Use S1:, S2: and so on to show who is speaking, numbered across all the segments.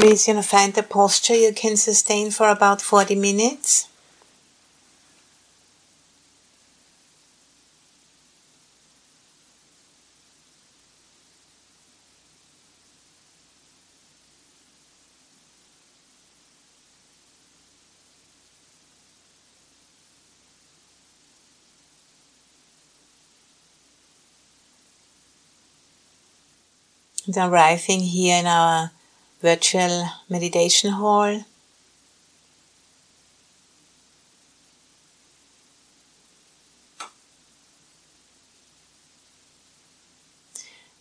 S1: Please, you know, find a posture you can sustain for about 40 minutes. And arriving here in our virtual meditation hall.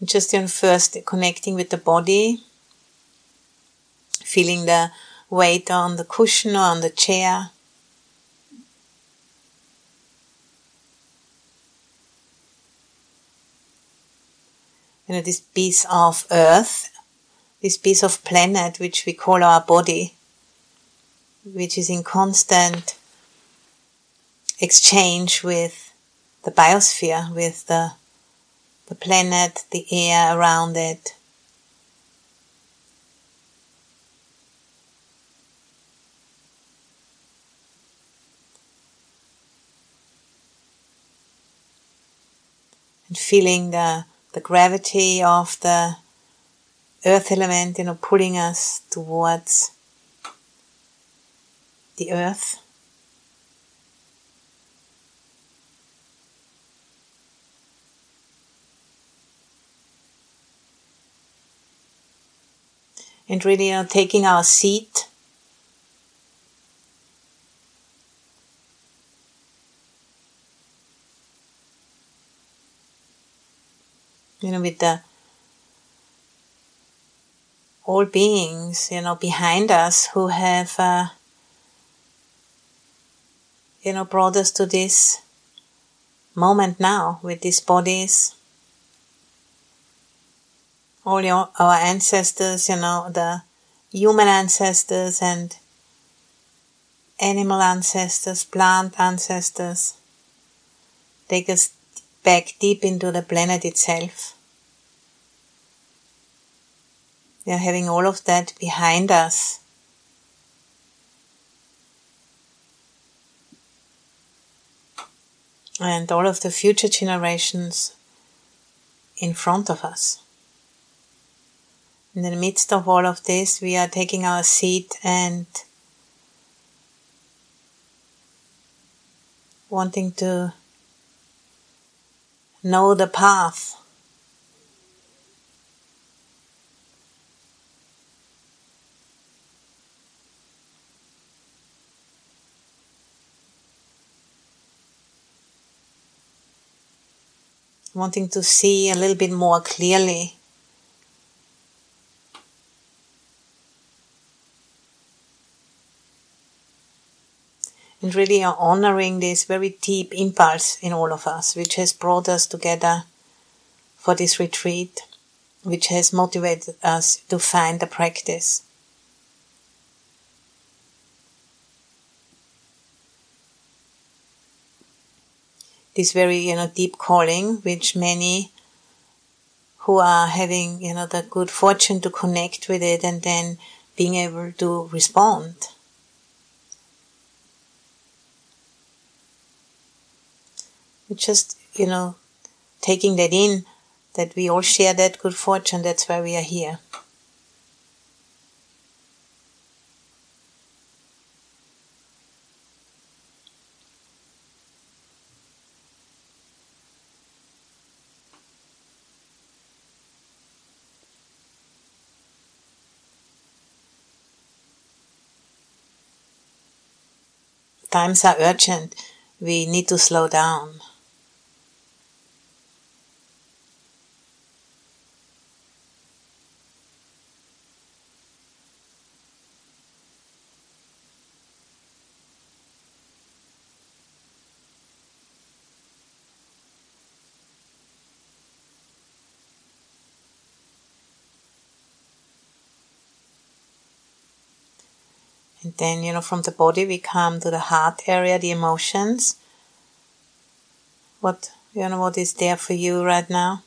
S1: Just on first connecting with the body, feeling the weight on the cushion or on the chair. You know, this piece of earth this piece of planet which we call our body, which is in constant exchange with the biosphere, with the, the planet, the air around it. And feeling the, the gravity of the earth element, you know, pulling us towards the earth. And really, you know, taking our seat. You know, with the all beings, you know, behind us who have, uh, you know, brought us to this moment now with these bodies. All your, our ancestors, you know, the human ancestors and animal ancestors, plant ancestors, take us back deep into the planet itself. We are having all of that behind us. And all of the future generations in front of us. In the midst of all of this, we are taking our seat and wanting to know the path wanting to see a little bit more clearly. And really are honoring this very deep impulse in all of us, which has brought us together for this retreat, which has motivated us to find the practice. This very you know deep calling which many who are having you know the good fortune to connect with it and then being able to respond. Just you know taking that in that we all share that good fortune that's why we are here times are urgent. We need to slow down. And then, you know, from the body we come to the heart area, the emotions. What, you know, what is there for you right now?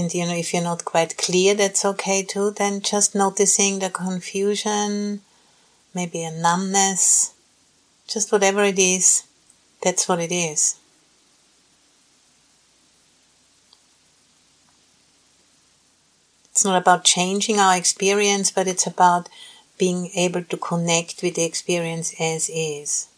S1: And you know, if you're not quite clear, that's okay too. Then just noticing the confusion, maybe a numbness, just whatever it is, that's what it is. It's not about changing our experience, but it's about being able to connect with the experience as is.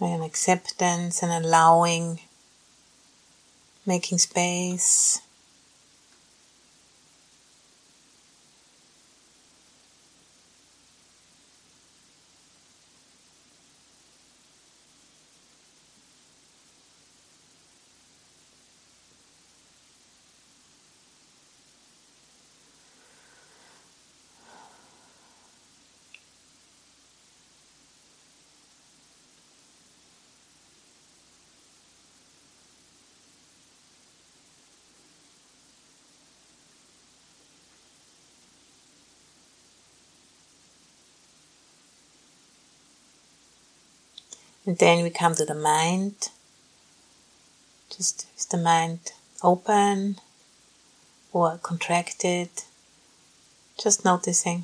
S1: And acceptance and allowing, making space. And then we come to the mind. Just is the mind open or contracted? Just noticing.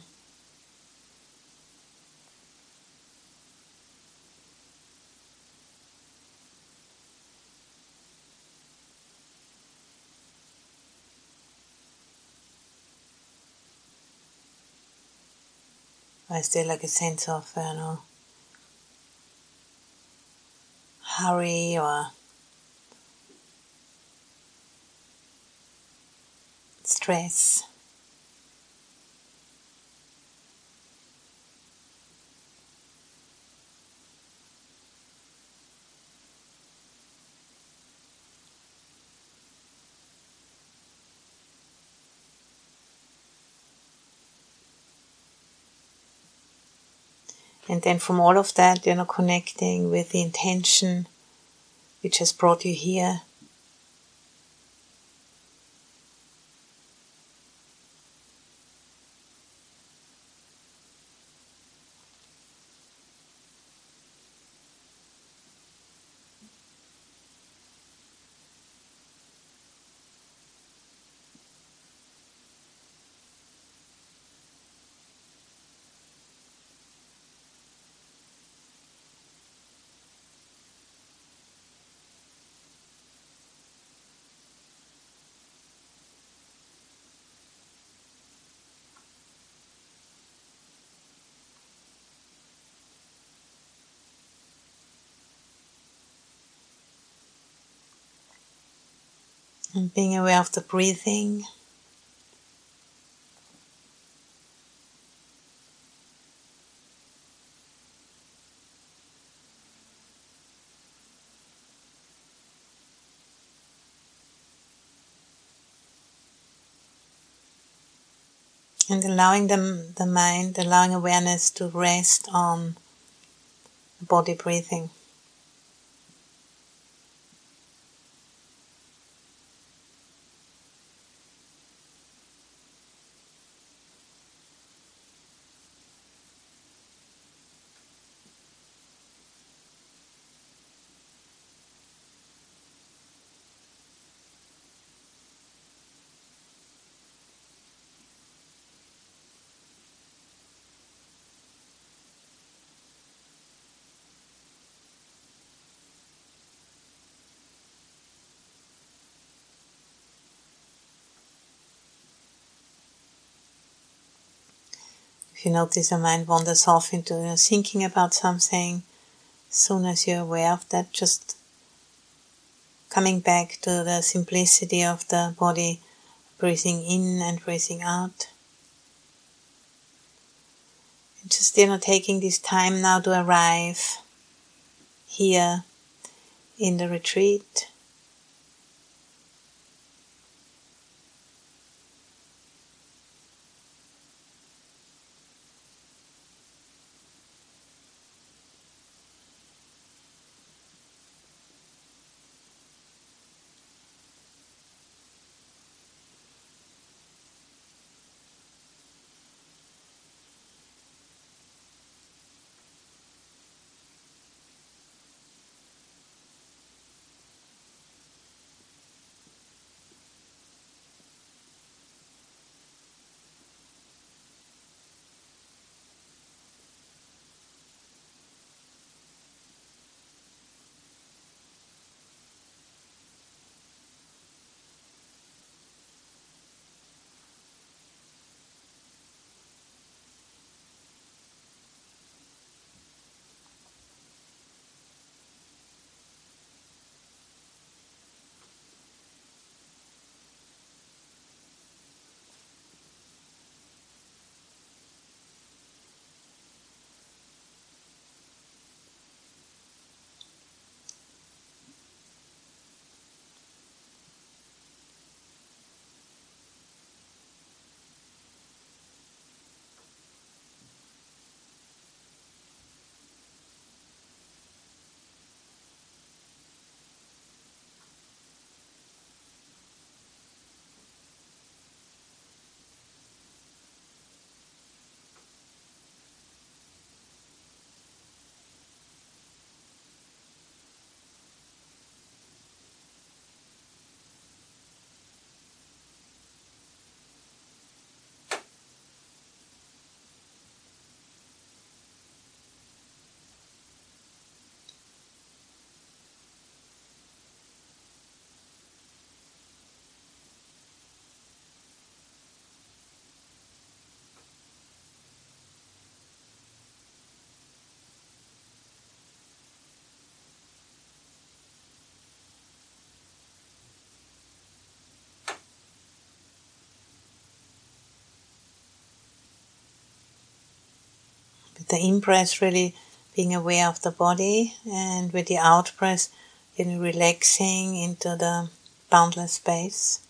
S1: I still like a sense of, uh, you know, hurry or stress. And then from all of that, you know, connecting with the intention which has brought you here. And being aware of the breathing. and allowing the, the mind, allowing awareness to rest on the body breathing. You notice the mind wanders off into you know, thinking about something, soon as you're aware of that, just coming back to the simplicity of the body, breathing in and breathing out. And just, you know, taking this time now to arrive here in the retreat. The in breath really being aware of the body and with the out breath really relaxing into the boundless space.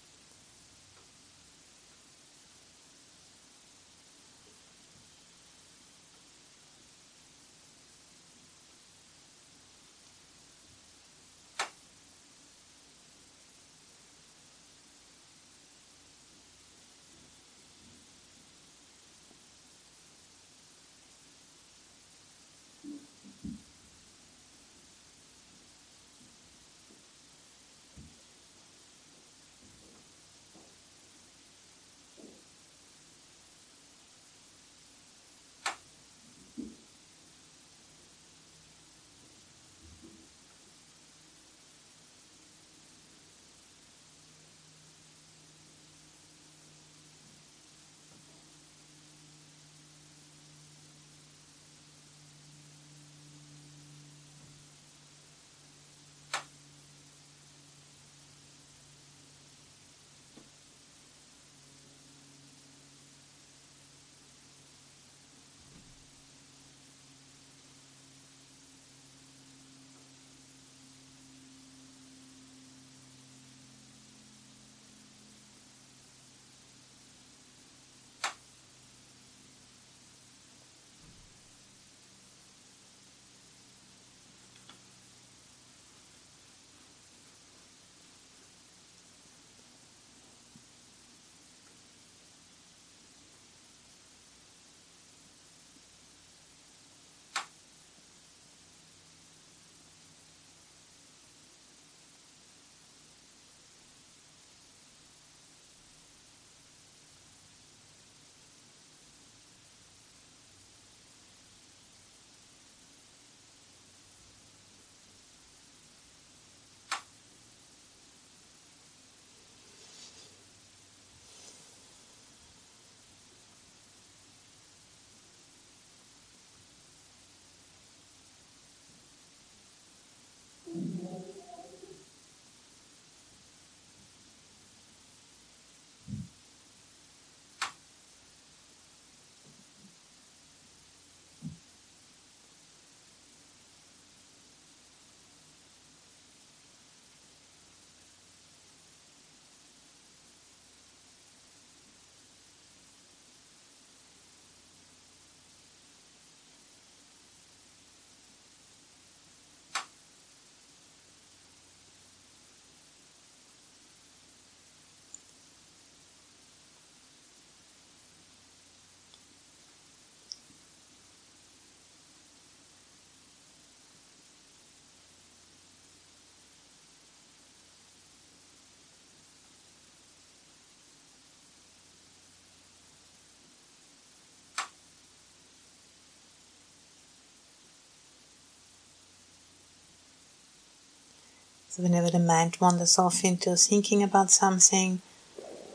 S1: Whenever the mind wanders off into thinking about something,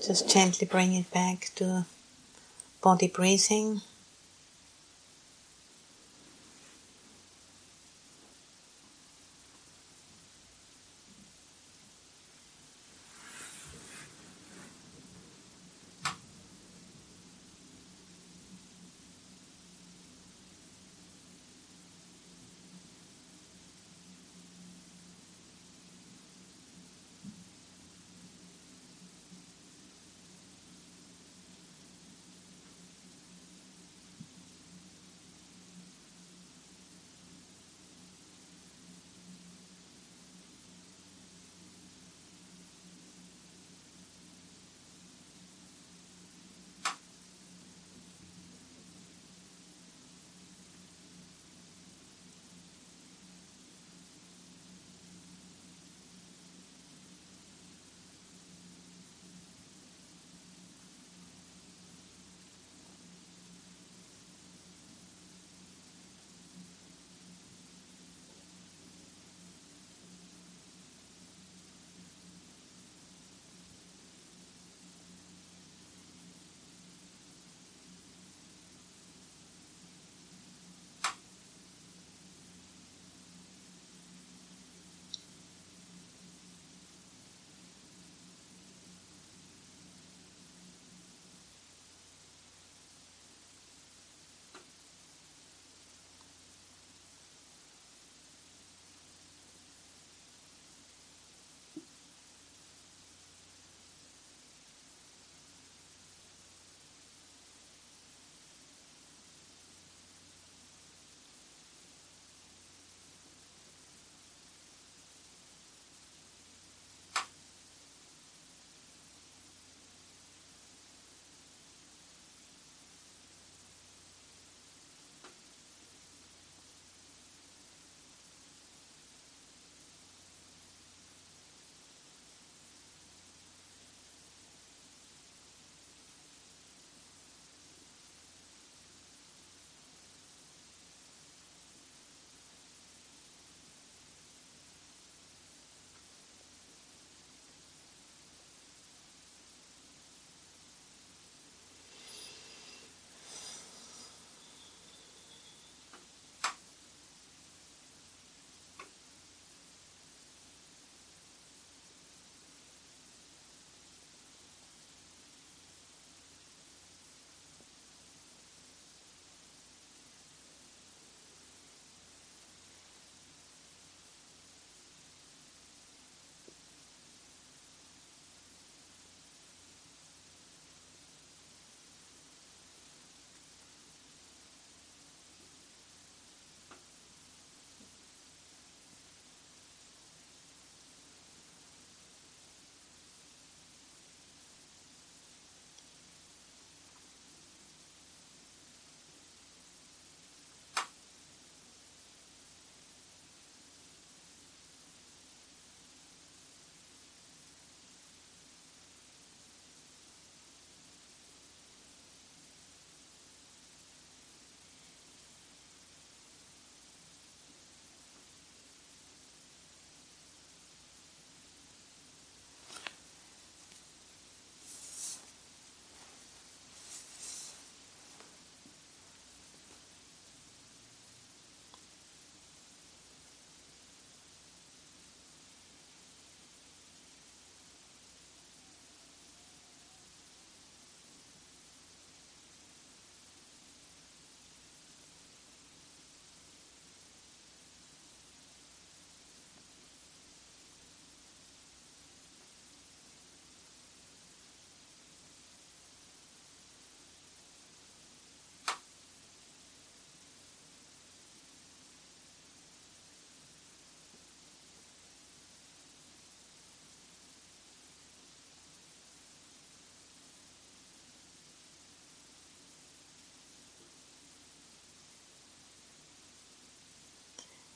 S1: just gently bring it back to body breathing.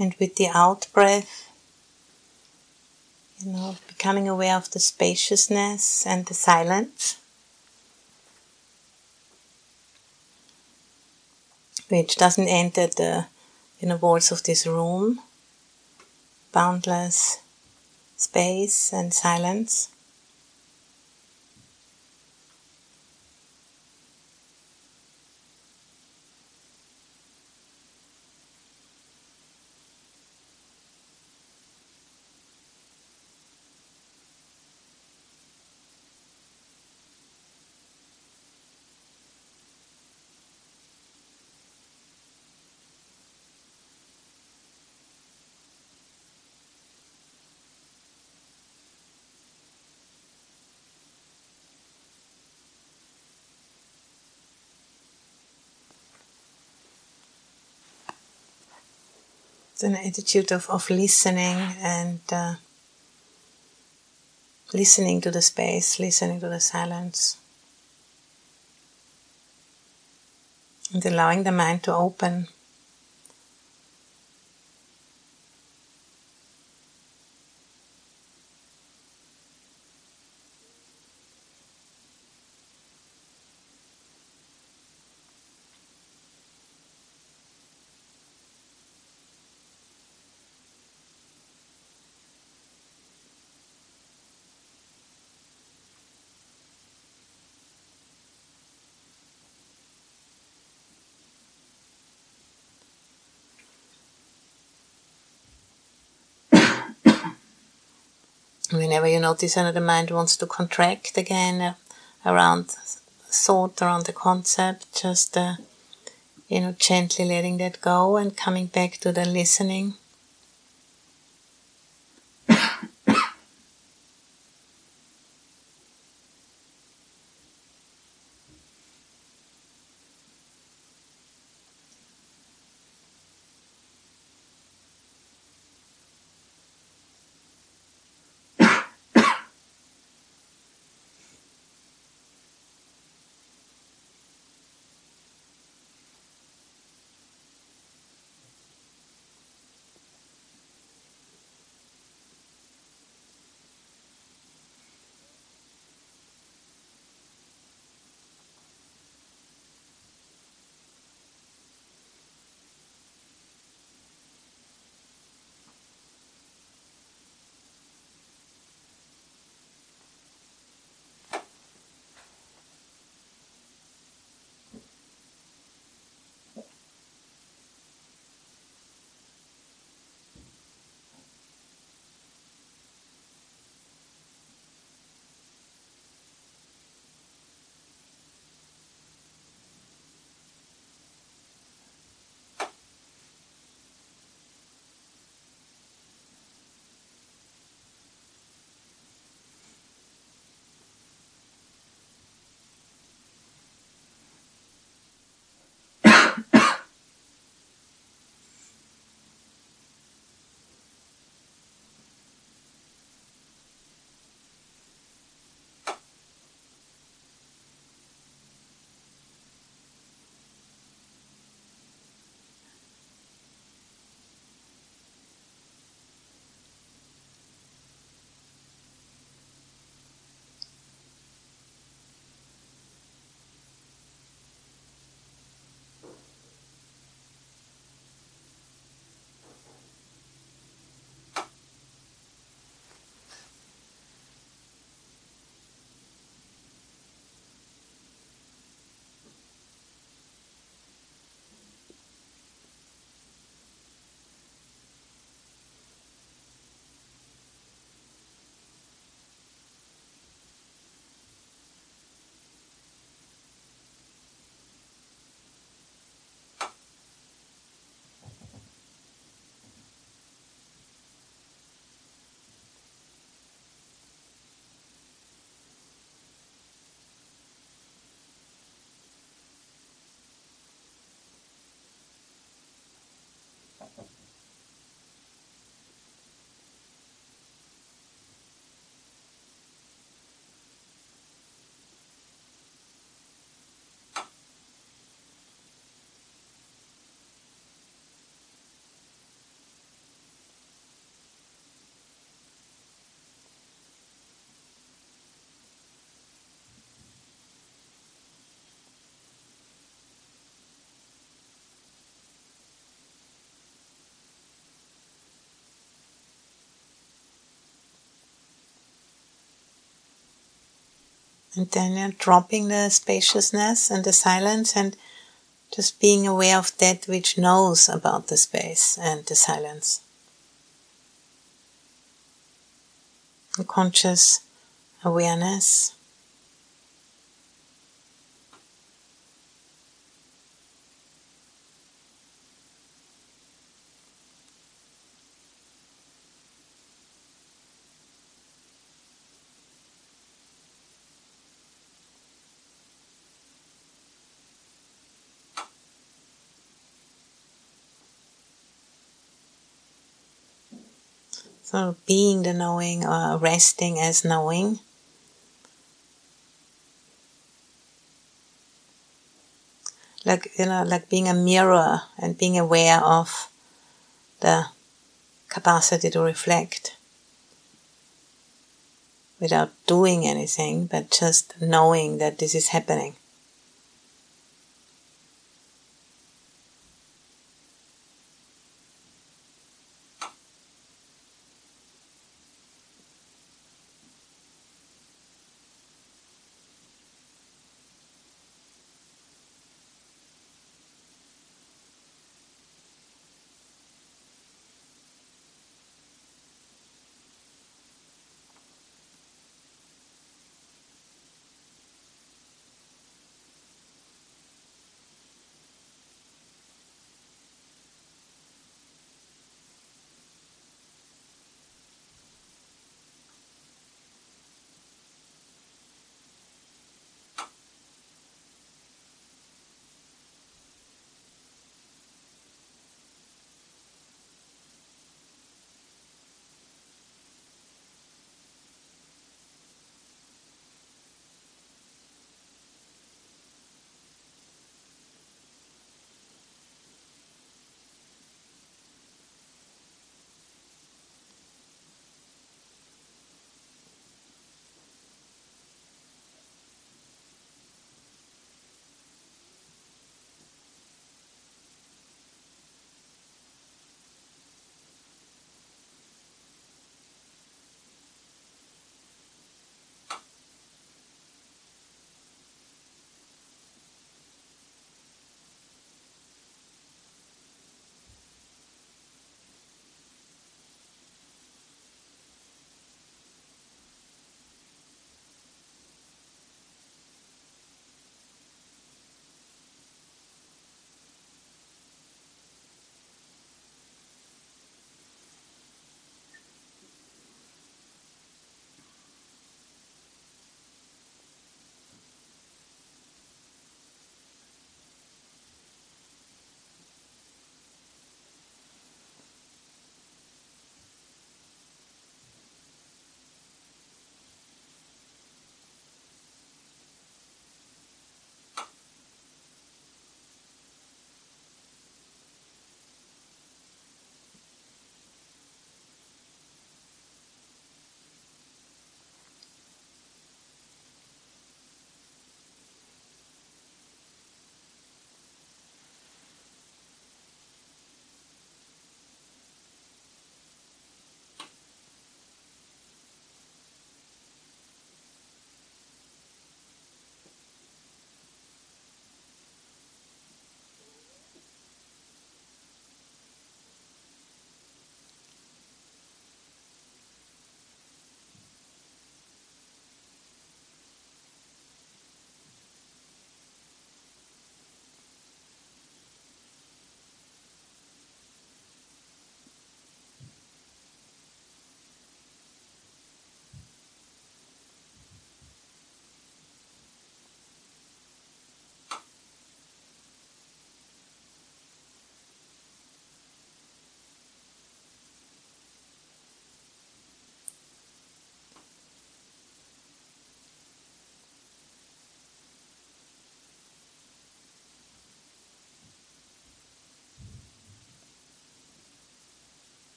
S1: And with the out breath, you know, becoming aware of the spaciousness and the silence, which doesn't enter the you know, walls of this room, boundless space and silence. An attitude of, of listening and uh, listening to the space, listening to the silence, and allowing the mind to open. Whenever you notice another mind wants to contract again uh, around thought, around the concept, just uh, you know, gently letting that go and coming back to the listening. And then you're dropping the spaciousness and the silence and just being aware of that which knows about the space and the silence. A conscious awareness. So being the knowing or resting as knowing. Like you know, like being a mirror and being aware of the capacity to reflect without doing anything, but just knowing that this is happening.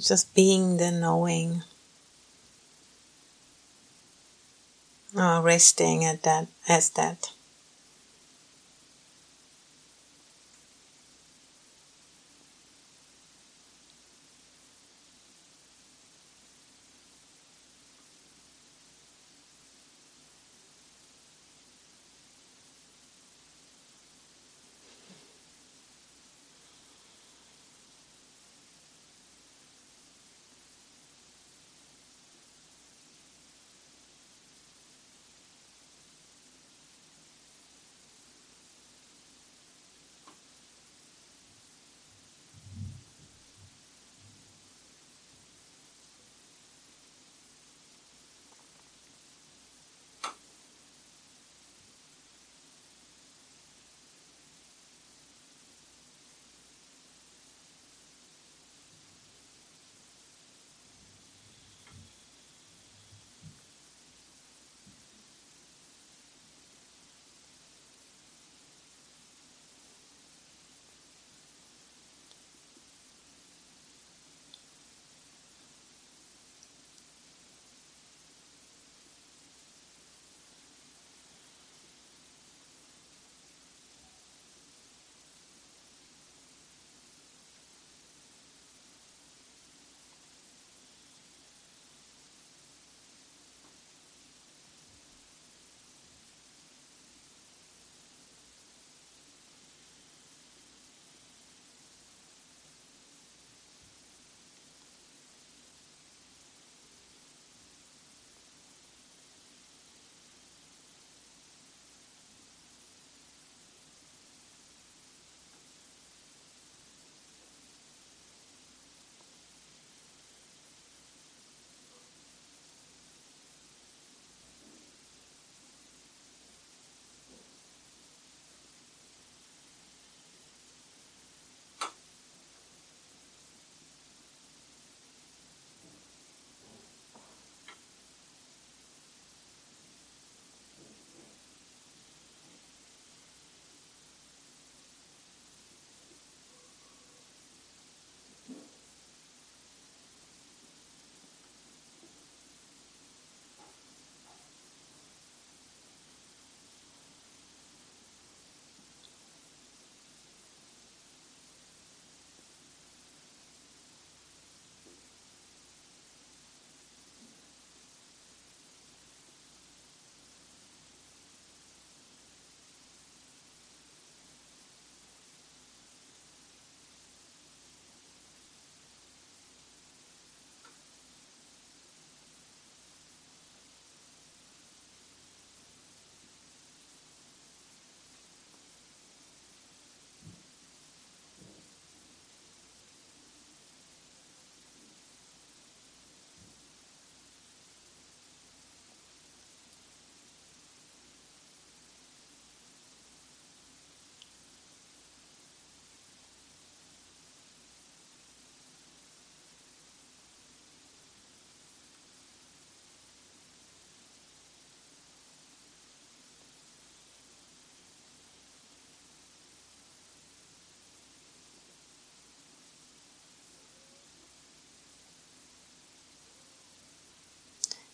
S1: Just being the knowing, uh, resting at that as that.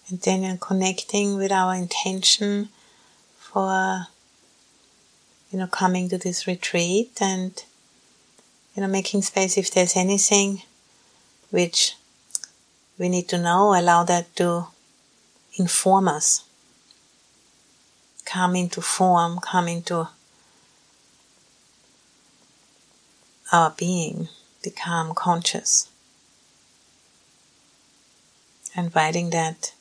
S1: And then connecting with our intention for, you know, coming to this retreat and, you know, making space if there's anything which we need to know, allow that to inform us. Come into form, come into our being, become conscious. Inviting that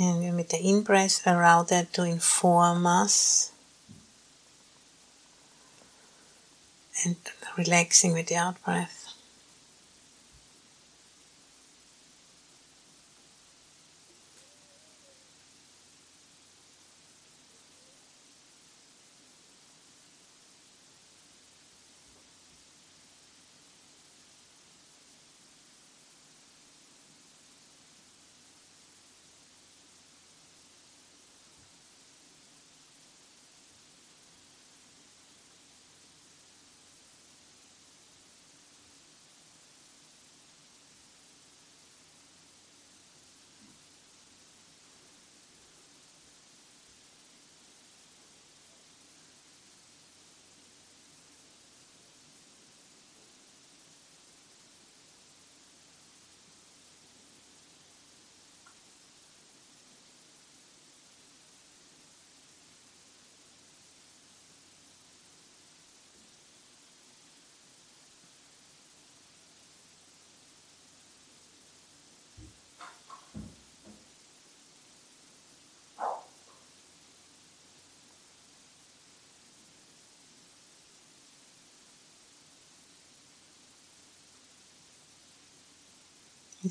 S1: And with the in breath, allow that to inform us. And relaxing with the out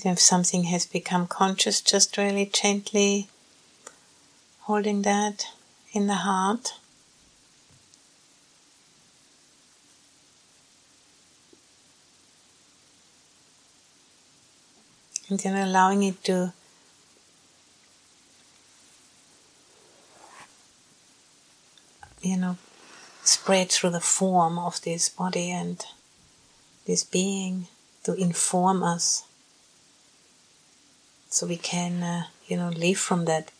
S1: If something has become conscious, just really gently holding that in the heart. And then allowing it to you know spread through the form of this body and this being to inform us so we can, uh, you know, live from that.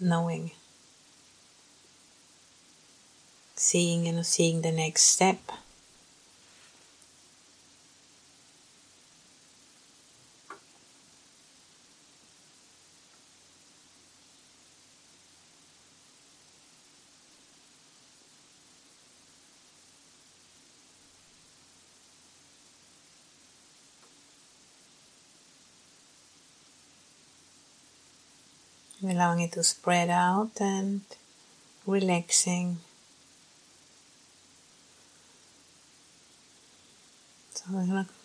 S1: Knowing, seeing, you know, seeing the next step. Allowing it to spread out and relaxing. So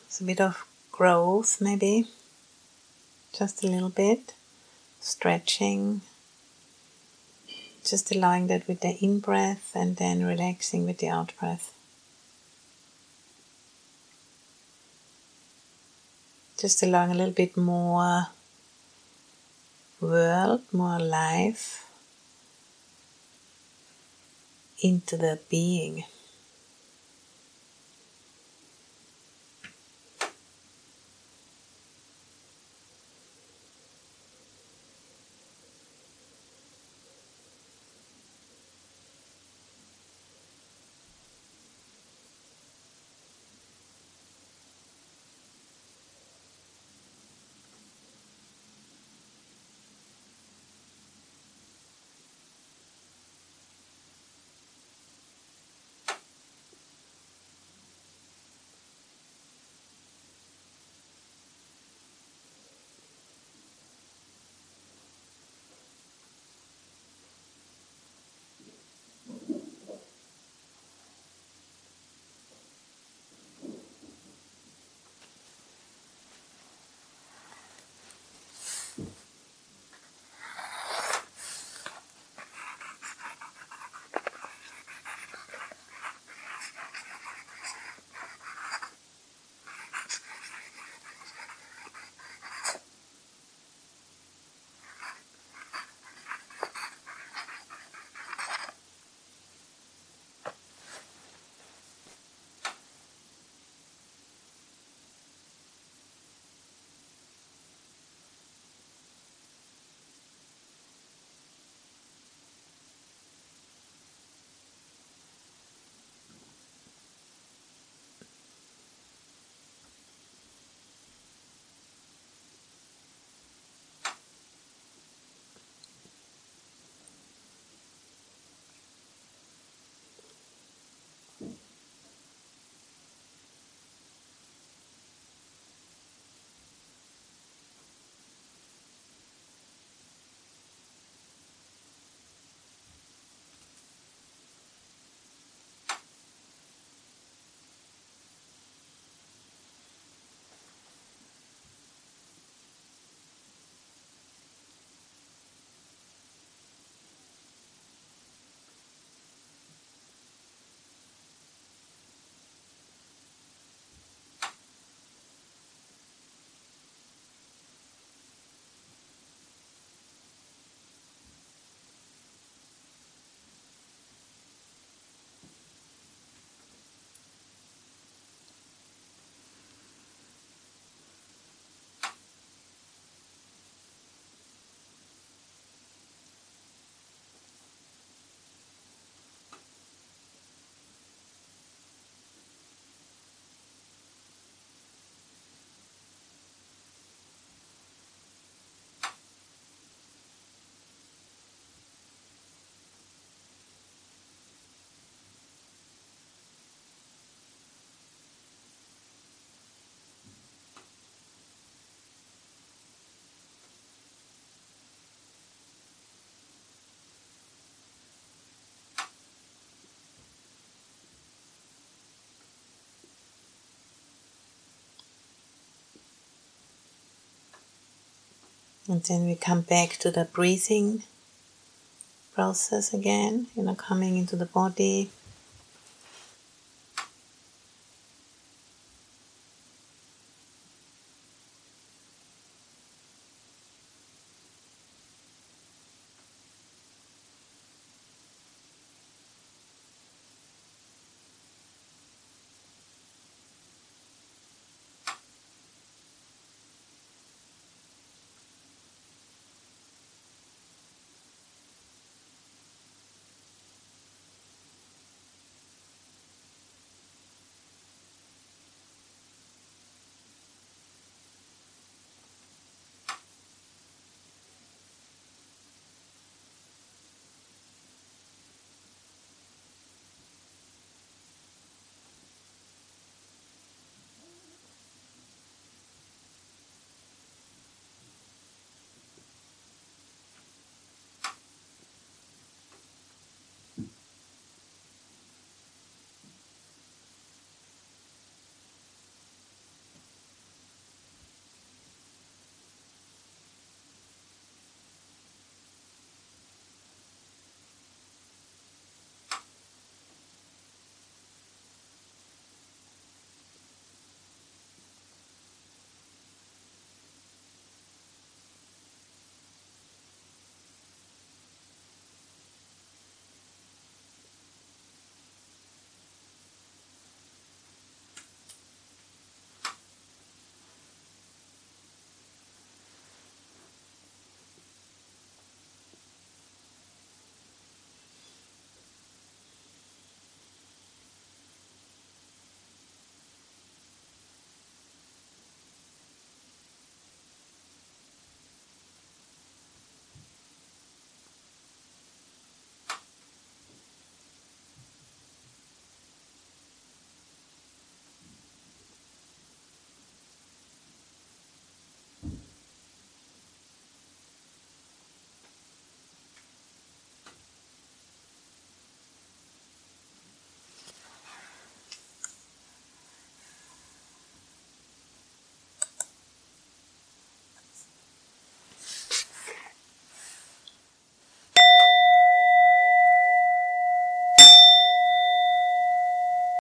S1: it's a bit of growth, maybe just a little bit, stretching, just allowing that with the in breath and then relaxing with the out breath. Just allowing a little bit more world, more life into the being. And then we come back to the breathing process again, you know, coming into the body